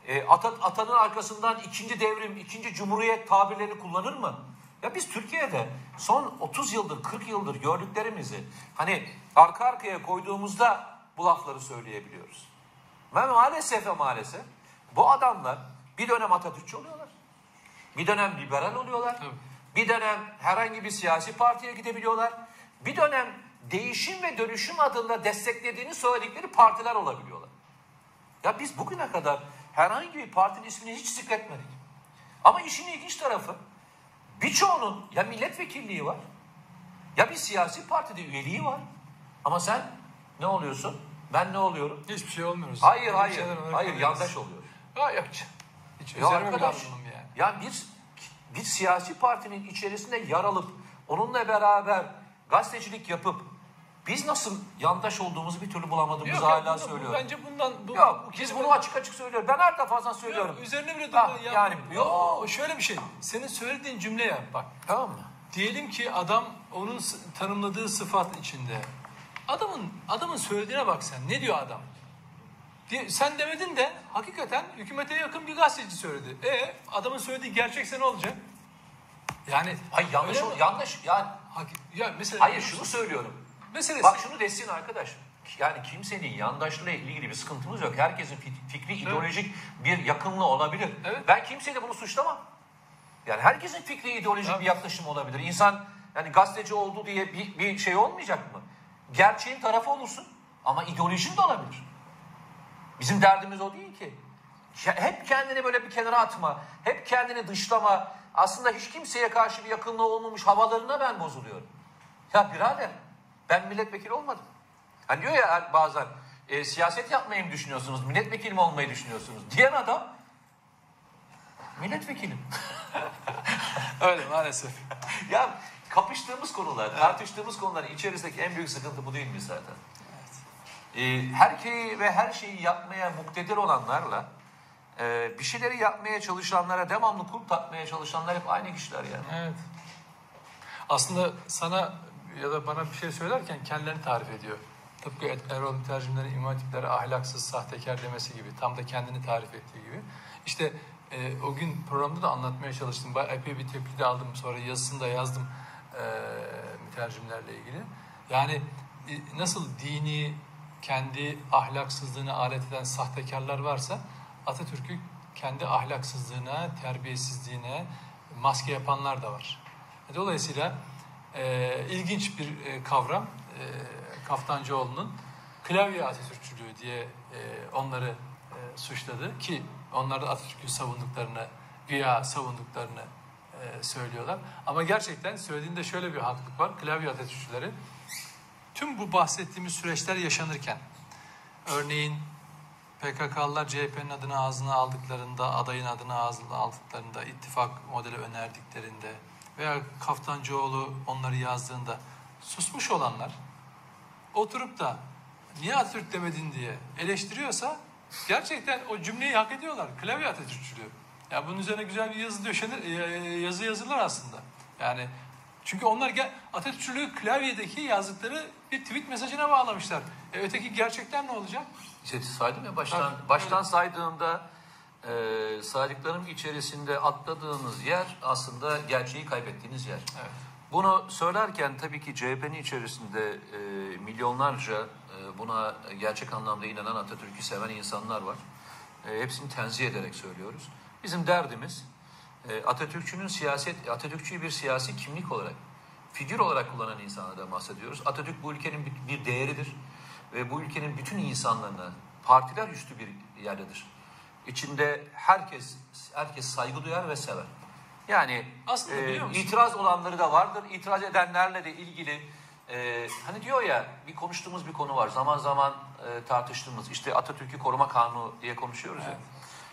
E, ata, atanın arkasından ikinci devrim, ikinci cumhuriyet tabirlerini kullanır mı? Ya biz Türkiye'de son 30 yıldır, 40 yıldır gördüklerimizi hani arka arkaya koyduğumuzda bu lafları söyleyebiliyoruz. Ve maalesef ve maalesef bu adamlar bir dönem Atatürkçü oluyorlar. Bir dönem liberal oluyorlar. Bir dönem herhangi bir siyasi partiye gidebiliyorlar. Bir dönem değişim ve dönüşüm adında desteklediğini söyledikleri partiler olabiliyorlar. Ya biz bugüne kadar herhangi bir partinin ismini hiç zikretmedik. Ama işin ilginç tarafı birçoğunun ya milletvekilliği var ya bir siyasi partide üyeliği var. Ama sen ne oluyorsun? Ben ne oluyorum? Hiçbir şey olmuyoruz. Hayır Böyle hayır. Hayır yandaş oluyor. Ya yok. Hiç Ya arkadaş, yani. ya bir, bir siyasi partinin içerisinde yer alıp onunla beraber gazetecilik yapıp biz nasıl yandaş olduğumuzu bir türlü bulamadığımızı Yok, hala bunu- bu- söylüyorum. Bence bundan... Bu, Yok bu biz bunu açık açık söylüyoruz. Ben her defasında söylüyorum. Yok, üzerine bile Ha, durma. yani, yok. yok. Şöyle bir şey. Senin söylediğin cümle yap bak. Tamam mı? Diyelim ki adam onun tanımladığı sıfat içinde. Adamın adamın söylediğine bak sen. Ne diyor adam? Sen demedin de hakikaten hükümete yakın bir gazeteci söyledi. E adamın söylediği gerçekse ne olacak? Yani Hayır yanlış yanlış. Yani ya mesela hayır şunu söylüyorum. Meselesi Bak şunu desin arkadaş. Yani kimsenin yandaşlığıyla ilgili bir sıkıntımız yok. Herkesin fi- fikri, ideolojik bir yakınlığı olabilir. Evet. Ben kimseyi de bunu suçlamam. Yani herkesin fikri, ideolojik Tabii. bir yaklaşımı olabilir. İnsan yani gazeteci oldu diye bir, bir şey olmayacak mı? gerçeğin tarafı olursun ama ideolojin de olabilir. Bizim derdimiz o değil ki. Hep kendini böyle bir kenara atma, hep kendini dışlama. Aslında hiç kimseye karşı bir yakınlığı olmamış havalarına ben bozuluyorum. Ya birader ben milletvekili olmadım. Hani diyor ya bazen e, siyaset yapmayı mı düşünüyorsunuz, milletvekili mi olmayı düşünüyorsunuz diyen adam milletvekilim. (laughs) Öyle maalesef. (laughs) ya kapıştığımız konular, tartıştığımız konuların içerisindeki en büyük sıkıntı bu değil mi zaten? Ee, her şeyi ve her şeyi yapmaya muktedir olanlarla e, bir şeyleri yapmaya çalışanlara, devamlı kulp takmaya çalışanlar hep aynı kişiler yani. Evet. Aslında sana ya da bana bir şey söylerken kendilerini tarif ediyor. Tıpkı Erol mütercimlerin imam ahlaksız, sahtekar demesi gibi. Tam da kendini tarif ettiği gibi. İşte e, o gün programda da anlatmaya çalıştım. Epey bir tepki de aldım. Sonra yazısını da yazdım e, mütercimlerle ilgili. Yani e, nasıl dini, kendi ahlaksızlığını alet eden sahtekarlar varsa Atatürk'ü kendi ahlaksızlığına, terbiyesizliğine maske yapanlar da var. Dolayısıyla e, ilginç bir e, kavram e, Kaftancıoğlu'nun klavye Atatürkçülüğü diye e, onları e, suçladı ki onlar da Atatürk'ü savunduklarını, güya savunduklarını e, söylüyorlar. Ama gerçekten söylediğinde şöyle bir haklılık var. Klavye Atatürkçüleri tüm bu bahsettiğimiz süreçler yaşanırken örneğin PKK'lılar CHP'nin adını ağzına aldıklarında, adayın adını ağzına aldıklarında, ittifak modeli önerdiklerinde veya Kaftancıoğlu onları yazdığında susmuş olanlar oturup da niye Atatürk demedin diye eleştiriyorsa gerçekten o cümleyi hak ediyorlar. Klavye Atatürkçülüğü. Ya bunun üzerine güzel bir yazı döşenir, e, yazı yazılır aslında. Yani çünkü onlar Atatürkçülüğü klavyedeki yazdıkları bir tweet mesajına bağlamışlar. E, öteki gerçekten ne olacak? İşte saydım ya baştan, Tabii, baştan saydığımda e, saydıklarım içerisinde atladığınız yer aslında gerçeği kaybettiğiniz yer. Evet. Bunu söylerken tabii ki CHP'nin içerisinde e, milyonlarca e, buna gerçek anlamda inanan Atatürk'ü seven insanlar var. E, hepsini tenzih ederek söylüyoruz. Bizim derdimiz e, Atatürkçünün siyaset, Atatürkçüyü bir siyasi kimlik olarak, figür olarak kullanan insanlardan bahsediyoruz. Atatürk bu ülkenin bir, bir değeridir ve bu ülkenin bütün insanlarına partiler üstü bir yerdedir. İçinde herkes herkes saygı duyar ve sever. Yani Aslında e, biliyor musun? itiraz olanları da vardır. İtiraz edenlerle de ilgili e, hani diyor ya bir konuştuğumuz bir konu var. Zaman zaman e, tartıştığımız işte Atatürk'ü koruma kanunu diye konuşuyoruz ya. Evet.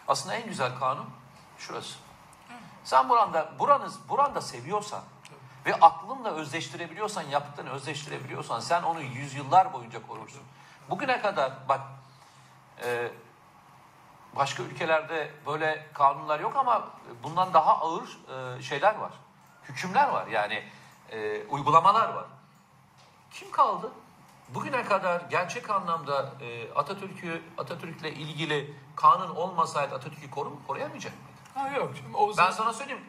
Aslında en güzel kanun şurası. Sen buranda buranız buranda seviyorsan ve aklınla özdeştirebiliyorsan, yaptıklarını özdeştirebiliyorsan sen onu yüzyıllar boyunca korursun. Bugüne kadar bak e, başka ülkelerde böyle kanunlar yok ama bundan daha ağır e, şeyler var. Hükümler var yani e, uygulamalar var. Kim kaldı? Bugüne kadar gerçek anlamda e, Atatürk'ü Atatürk'le ilgili kanun olmasaydı Atatürk'ü koru, koruyamayacak mıydı? Ha yok. Şimdi o Ben sana söyleyeyim.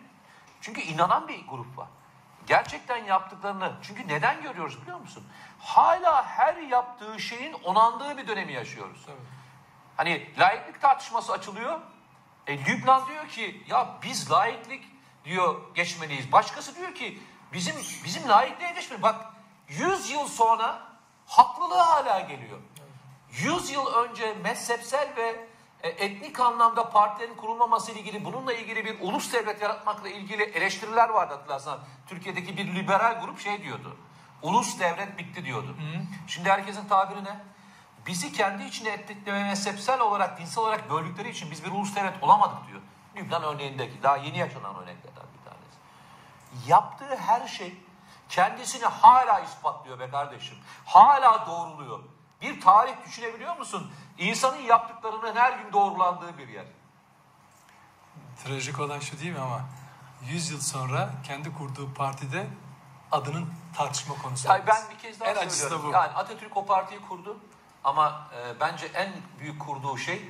Çünkü inanan bir grup var. Gerçekten yaptıklarını, çünkü neden görüyoruz biliyor musun? Hala her yaptığı şeyin onandığı bir dönemi yaşıyoruz. Tabii. Hani laiklik tartışması açılıyor. E, Lübnan diyor ki ya biz laiklik diyor geçmeliyiz. Başkası diyor ki bizim bizim laikliğe geçmeliyiz. Bak 100 yıl sonra haklılığı hala geliyor. 100 yıl önce mezhepsel ve e, etnik anlamda partilerin kurulmaması ile ilgili bununla ilgili bir ulus devlet yaratmakla ilgili eleştiriler vardı hatırlarsan. Türkiye'deki bir liberal grup şey diyordu. Ulus devlet bitti diyordu. Şimdi herkesin tabiri ne? Bizi kendi içine etnik ve mezhepsel olarak, dinsel olarak böldükleri için biz bir ulus devlet olamadık diyor. Lübnan örneğindeki daha yeni yaşanan örneklerden bir tanesi. Yaptığı her şey kendisini hala ispatlıyor be kardeşim. Hala doğruluyor. Bir tarih düşünebiliyor musun? İnsanın yaptıklarının her gün doğrulandığı bir yer. Trajik olan şu değil mi ama 100 yıl sonra kendi kurduğu partide adının tartışma konusu Yani ben bir kez daha En acısı da söylüyorum. bu. Yani Atatürk o partiyi kurdu ama e, bence en büyük kurduğu şey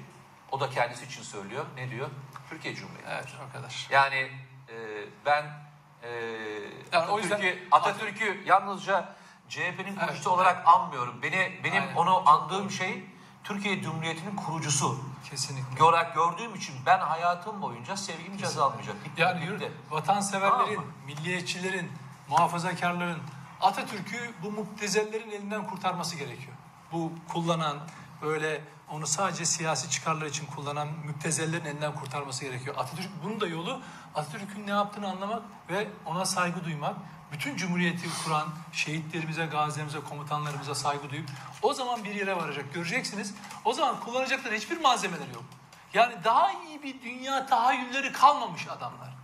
o da kendisi için söylüyor. Ne diyor? Türkiye Cumhuriyeti. Evet o kadar. Yani e, ben e, Yani o yüzden- Atatürk'ü Atatürk'ü yalnızca CHP'nin kurucusu Evet, olarak anmıyorum. Beni benim Aynen. onu andığım şey Türkiye Cumhuriyeti'nin kurucusu Kesinlikle. olarak gördüğüm için ben hayatım boyunca sevgim ceza almayacak. Bitti, Yani bitti. yürü, vatanseverlerin, Tamam milliyetçilerin, muhafazakarların Atatürk'ü bu muktezellerin elinden kurtarması gerekiyor. Bu kullanan böyle onu sadece siyasi çıkarlar için kullanan müptezellerin elinden kurtarması gerekiyor. Atatürk bunun da yolu Atatürk'ün ne yaptığını anlamak ve ona saygı duymak. Bütün cumhuriyeti kuran şehitlerimize, gazilerimize, komutanlarımıza saygı duyup o zaman bir yere varacak. Göreceksiniz. O zaman kullanacakları hiçbir malzemeleri yok. Yani daha iyi bir dünya tahayyülleri kalmamış adamlar.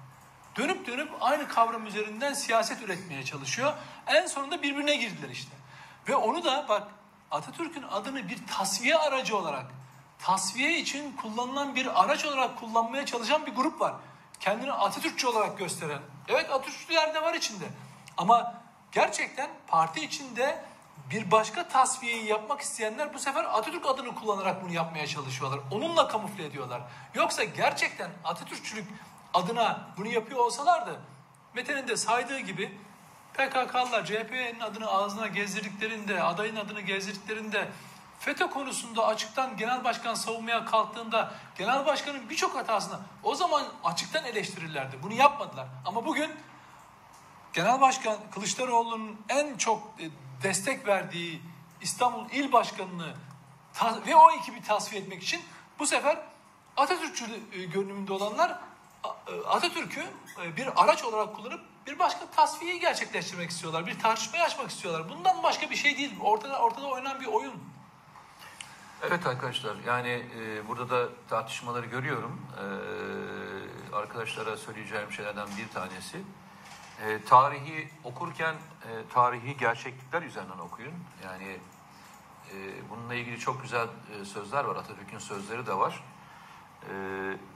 Dönüp dönüp aynı kavram üzerinden siyaset üretmeye çalışıyor. En sonunda birbirine girdiler işte. Ve onu da bak Atatürk'ün adını bir tasfiye aracı olarak, tasfiye için kullanılan bir araç olarak kullanmaya çalışan bir grup var. Kendini Atatürkçü olarak gösteren. Evet Atatürkçüler de var içinde. Ama gerçekten parti içinde bir başka tasfiyeyi yapmak isteyenler bu sefer Atatürk adını kullanarak bunu yapmaya çalışıyorlar. Onunla kamufle ediyorlar. Yoksa gerçekten Atatürkçülük adına bunu yapıyor olsalardı Mete'nin de saydığı gibi PKK'lılar CHP'nin adını ağzına gezdirdiklerinde, adayın adını gezdirdiklerinde FETÖ konusunda açıktan genel başkan savunmaya kalktığında genel başkanın birçok hatasını o zaman açıktan eleştirirlerdi. Bunu yapmadılar. Ama bugün Genel Başkan Kılıçdaroğlu'nun en çok e, destek verdiği İstanbul İl Başkanı'nı ve o ekibi tasfiye etmek için bu sefer Atatürkçü e, görünümünde olanlar e, Atatürk'ü bir araç olarak kullanıp bir başka tasfiyeyi gerçekleştirmek istiyorlar. Bir tartışmayı açmak istiyorlar. Bundan başka bir şey değil. Ortada ortada oynanan bir oyun. Evet arkadaşlar yani e, burada da tartışmaları görüyorum. E, arkadaşlara söyleyeceğim şeylerden bir tanesi. E, tarihi okurken e, tarihi gerçeklikler üzerinden okuyun. Yani e, bununla ilgili çok güzel e, sözler var. Atatürk'ün sözleri de var. E,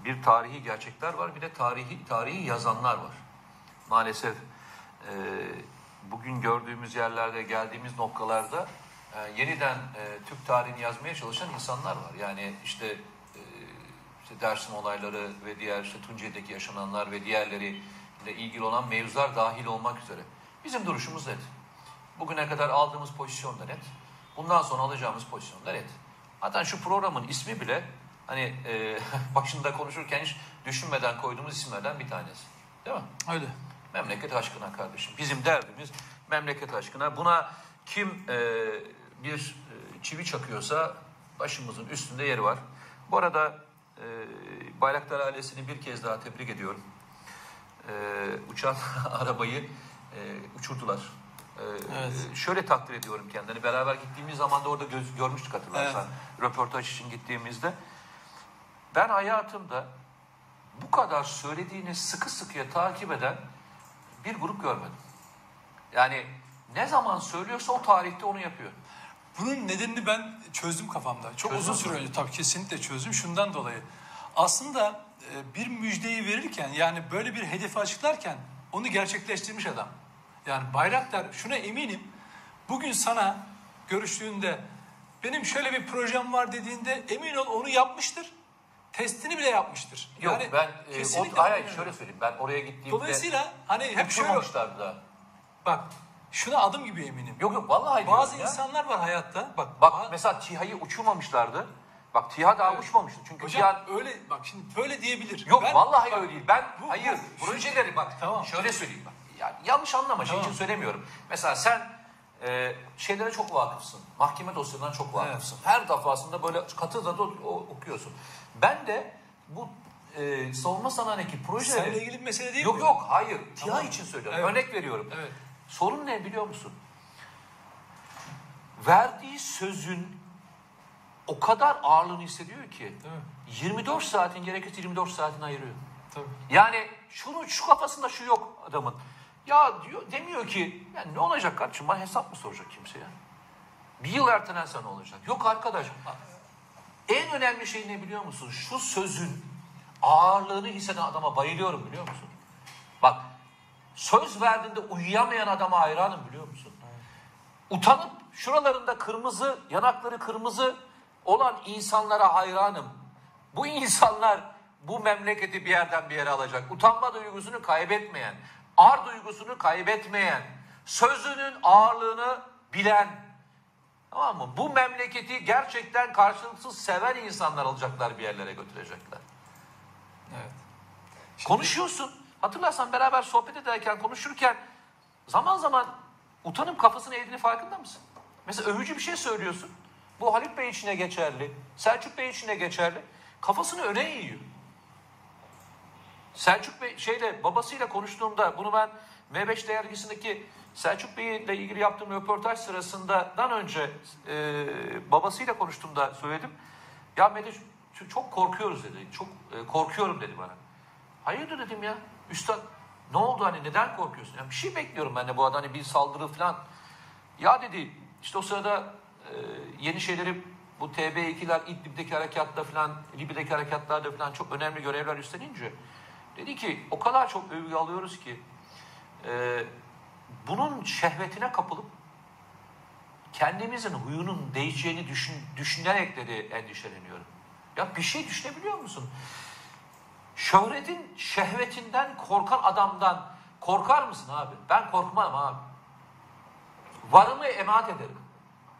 bir tarihi gerçekler var bir de tarihi tarihi yazanlar var. Maalesef e, bugün gördüğümüz yerlerde geldiğimiz noktalarda e, yeniden e, Türk tarihini yazmaya çalışan insanlar var. Yani işte, e, işte Dersim olayları ve diğer işte Tunceli'deki yaşananlar ve diğerleri ile ilgili olan mevzular dahil olmak üzere. Bizim duruşumuz net. Bugüne kadar aldığımız pozisyon da net. Bundan sonra alacağımız pozisyon da net. Hatta şu programın ismi bile hani e, (laughs) başında konuşurken hiç düşünmeden koyduğumuz isimlerden bir tanesi. Değil mi? Öyle. Memleket aşkına kardeşim. Bizim derdimiz memleket aşkına. Buna kim e, bir e, çivi çakıyorsa başımızın üstünde yeri var. Bu arada e, Bayraktar ailesini bir kez daha tebrik ediyorum. E, uçan (laughs) arabayı e, uçurdular. E, Evet. Şöyle takdir ediyorum kendini. Beraber gittiğimiz zaman da orada göz, görmüştük hatırlarsan. Röportaj için gittiğimizde. Ben hayatımda bu kadar söylediğini sıkı sıkıya takip eden bir grup görmedim. Yani ne zaman söylüyorsa o tarihte onu yapıyor. Bunun nedenini ben çözdüm kafamda. Çok Çözdün uzun süre önce tabii kesinlikle çözdüm şundan dolayı. Aslında e, bir müjdeyi verirken yani böyle bir hedefi açıklarken onu gerçekleştirmiş adam. Yani Bayraktar şuna eminim bugün sana görüştüğünde benim şöyle bir projem var dediğinde emin ol onu yapmıştır. Testini bile yapmıştır. Yok Yani ben e, o, hayır, şöyle söyleyeyim. Ben oraya gittiğimde Dolayısıyla hani hep şöyle daha. bak şuna adım gibi eminim. Yok yok vallahi Bazı ya. insanlar var hayatta. Bak, Bak ba- mesela TİHA'yı uçurmamışlardı. Bak TİHA daha Evet. uçmamıştı. Çünkü Hocam TİHA... öyle bak şimdi böyle diyebilir. Yok Ben- vallahi bak, öyle değil. Ben bu- hayır bu- projeleri bak Tamam. şöyle söyleyeyim bak. Ya, yanlış anlama şey Tamam. için söylemiyorum. Mesela sen e, şeylere çok vakıfsın. Mahkeme dosyalarına çok vakıfsın. Her defasında böyle katı da okuyorsun. Ben de bu e, savunma sanayindeki projeleri... Seninle ilgili bir mesele değil Yok mi? yok hayır. TİHA Tamam. için söylüyorum. Evet. Örnek veriyorum. Evet. Sorun ne biliyor musun? Verdiği sözün o kadar ağırlığını hissediyor ki mi? 24 saatin gerekirse 24 saatini ayırıyor. Tabii. Yani şunu şu kafasında şu yok adamın. Ya diyor demiyor ki ya ne olacak kardeşim bana hesap mı soracak kimse ya? Bir yıl ertelense ne olacak? Yok arkadaş. En önemli şey ne biliyor musun? Şu sözün ağırlığını hisseden adama bayılıyorum biliyor musun? Bak söz verdiğinde uyuyamayan adama hayranım biliyor musun? Utanıp şuralarında kırmızı, yanakları kırmızı olan insanlara hayranım. Bu insanlar bu memleketi bir yerden bir yere alacak. Utanma duygusunu kaybetmeyen, ar duygusunu kaybetmeyen, sözünün ağırlığını bilen, tamam mı? Bu memleketi gerçekten karşılıksız seven insanlar alacaklar bir yerlere götürecekler. Evet. Konuşuyorsun. Hatırlarsan beraber sohbet ederken, konuşurken zaman zaman Utanıp kafasını eğdiğini farkında mısın? Mesela övücü bir şey söylüyorsun. Bu Haluk Bey için de geçerli. Selçuk Bey için de geçerli. Kafasını öne eğiyor. Selçuk Bey şeyle babasıyla konuştuğumda bunu ben M5 dergisindeki Selçuk Bey ile ilgili yaptığım röportaj sırasından önce e, babasıyla konuştuğumda söyledim. Ya Mete çok korkuyoruz dedi. Çok e, korkuyorum dedi bana. Hayırdır dedim ya. Üstad ne oldu hani neden korkuyorsun? Ya bir şey bekliyorum ben de bu arada hani bir saldırı falan. Ya dedi işte o sırada e, yeni şeyleri bu TB2'ler İdlib'deki harekatta falan, Libya'daki harekatlarda falan çok önemli görevler üstlenince dedi ki o kadar çok övgü alıyoruz ki e, bunun şehvetine kapılıp kendimizin huyunun değişeceğini düşün, düşünerek dedi endişeleniyorum. Ya bir şey düşünebiliyor musun? Şöhretin şehvetinden korkan adamdan korkar mısın abi? Ben korkmam abi. Varımı emanet ederim.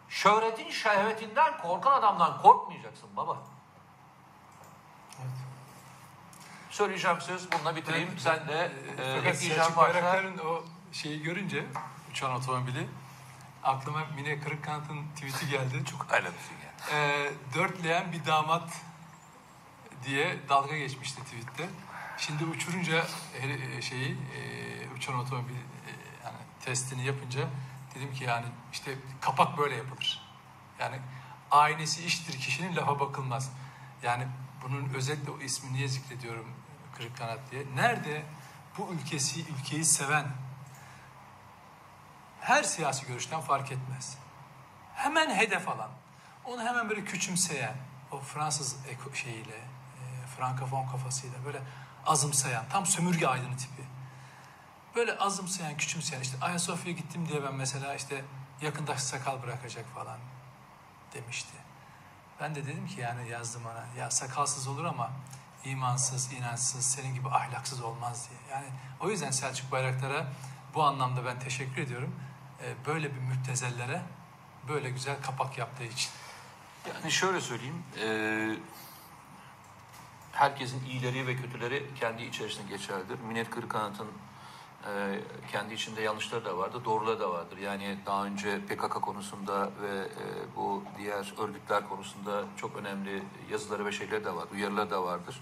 Şöhretin şehvetinden korkan adamdan korkmayacaksın baba. Söyleyeceğim söz bununla bitireyim. Sen de e, Fakat ekleyeceğim varsa. O şeyi görünce uçan otomobili aklıma Mine Kırıkkant'ın tweet'i geldi. Çok misin ya? e, dörtleyen bir damat diye dalga geçmişti tweette. Şimdi uçurunca e, şeyi e, uçan otomobil e, yani testini yapınca dedim ki yani işte kapak böyle yapılır. Yani aynesi iştir kişinin lafa bakılmaz. Yani bunun özellikle o ismi niye zikrediyorum Kırık Kanat diye. Nerede bu ülkesi, ülkeyi seven her siyasi görüşten fark etmez. Hemen hedef alan, onu hemen böyle küçümseyen, o Fransız şeyiyle, e, Frankofon kafasıyla böyle azımsayan, tam sömürge aydını tipi. Böyle azımsayan, küçümseyen, işte Ayasofya'ya gittim diye ben mesela işte yakında sakal bırakacak falan demişti. Ben de dedim ki yani yazdım ona, ya sakalsız olur ama imansız, inançsız, senin gibi ahlaksız olmaz diye. Yani o yüzden Selçuk Bayraktar'a bu anlamda ben teşekkür ediyorum. Ee, böyle bir müptezellere böyle güzel kapak yaptığı için. Yani şöyle söyleyeyim. e, herkesin iyileri ve kötüleri kendi içerisinde geçerlidir. Minnet Kırıkanat'ın e, kendi içinde yanlışları da vardır, doğruları da vardır. Yani daha önce PKK konusunda ve e, bu diğer örgütler konusunda çok önemli yazıları ve şeyleri de var, uyarıları da vardır.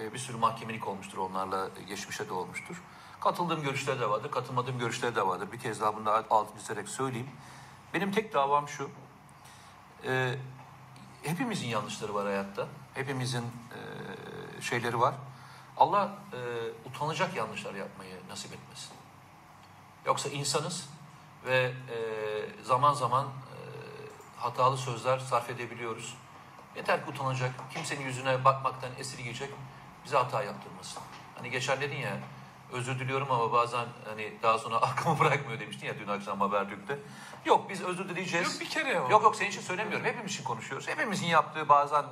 E, bir sürü mahkemelik olmuştur, onlarla geçmişe de olmuştur. Katıldığım görüşler de vardır, katılmadığım görüşler de vardır. Bir kez daha bunu da altını çizerek söyleyeyim. Benim tek davam şu, e, hepimizin yanlışları var hayatta. Hepimizin e, şeyleri var. Allah e, utanacak yanlışlar yapmayı nasip etmesin. Yoksa insanız ve e, zaman zaman e, hatalı sözler sarf edebiliyoruz. Yeter ki utanacak, kimsenin yüzüne bakmaktan esirgeyecek, bize hata yaptırmasın. Hani geçen dedin ya, özür diliyorum ama bazen hani daha sonra (laughs) aklımı bırakmıyor demiştin ya dün akşam Habertürk'te. Yok biz özür dileyeceğiz. Yok bir kere o. Yok yok senin için söylemiyorum. Hepimiz için konuşuyoruz. Hepimizin yaptığı bazen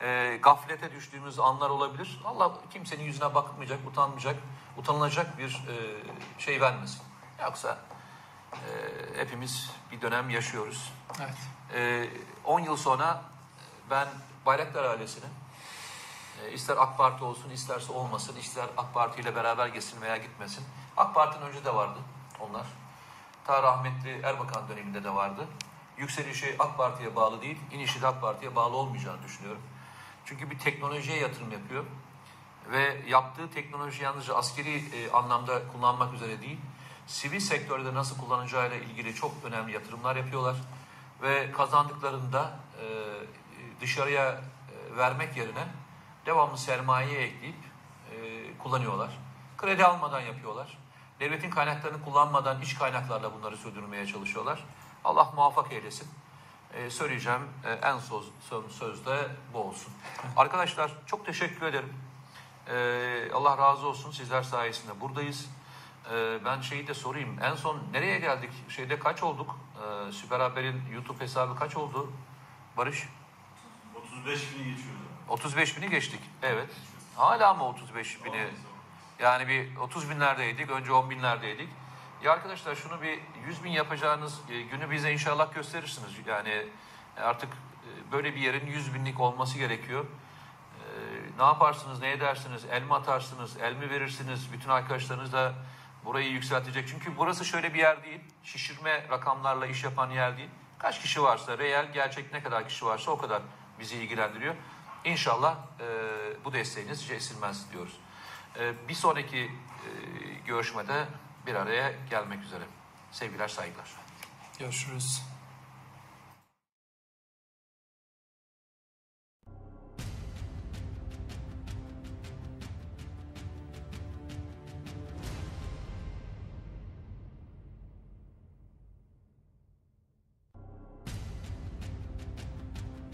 e, gaflete düştüğümüz anlar olabilir. Allah kimsenin yüzüne bakmayacak, utanmayacak, utanılacak bir e, şey vermesin. Yoksa e, hepimiz bir dönem yaşıyoruz. Evet. E, 10 yıl sonra ben Bayraktar ailesinin e, ister AK Parti olsun isterse olmasın, ister AK Parti ile beraber gitsin veya gitmesin. AK Parti'nin önce de vardı onlar. Ta rahmetli Erbakan döneminde de vardı. Yükselişi AK Parti'ye bağlı değil, inişi de AK Parti'ye bağlı olmayacağını düşünüyorum. Çünkü bir teknolojiye yatırım yapıyor. Ve yaptığı teknoloji yalnızca askeri e, anlamda kullanmak üzere değil, sivil sektörde nasıl kullanacağıyla ilgili çok önemli yatırımlar yapıyorlar. Ve kazandıklarında e, dışarıya e, vermek yerine devamlı sermayeye ekleyip e, kullanıyorlar. Kredi almadan yapıyorlar. Devletin kaynaklarını kullanmadan iç kaynaklarla bunları sürdürmeye çalışıyorlar. Allah muvaffak eylesin. Ee, söyleyeceğim e, en söz, son söz bu olsun. Arkadaşlar çok teşekkür ederim. Ee, Allah razı olsun sizler sayesinde buradayız. Ee, ben şeyi de sorayım. En son nereye geldik? Şeyde kaç olduk? Ee, Süper Haber'in YouTube hesabı kaç oldu? Barış? 35 bini geçiyordu. 35 bini geçtik. Evet. Hala mı 35 bini? Yani bir 30 binlerdeydik. Önce 10 binlerdeydik. Ya arkadaşlar şunu bir 100 bin yapacağınız e, günü bize inşallah gösterirsiniz. Yani artık e, böyle bir yerin 100 binlik olması gerekiyor. E, Ne yaparsınız, ne edersiniz? El mi atarsınız, el mi verirsiniz? Bütün arkadaşlarınızla Burayı yükseltecek. Çünkü burası şöyle bir yer değil. Şişirme rakamlarla iş yapan yer değil. Kaç kişi varsa, reel, gerçek ne kadar kişi varsa o kadar bizi ilgilendiriyor. İnşallah e, bu desteğiniz hiç esirmez diyoruz. E, bir sonraki e, görüşmede bir araya gelmek üzere. Sevgiler, saygılar. Görüşürüz.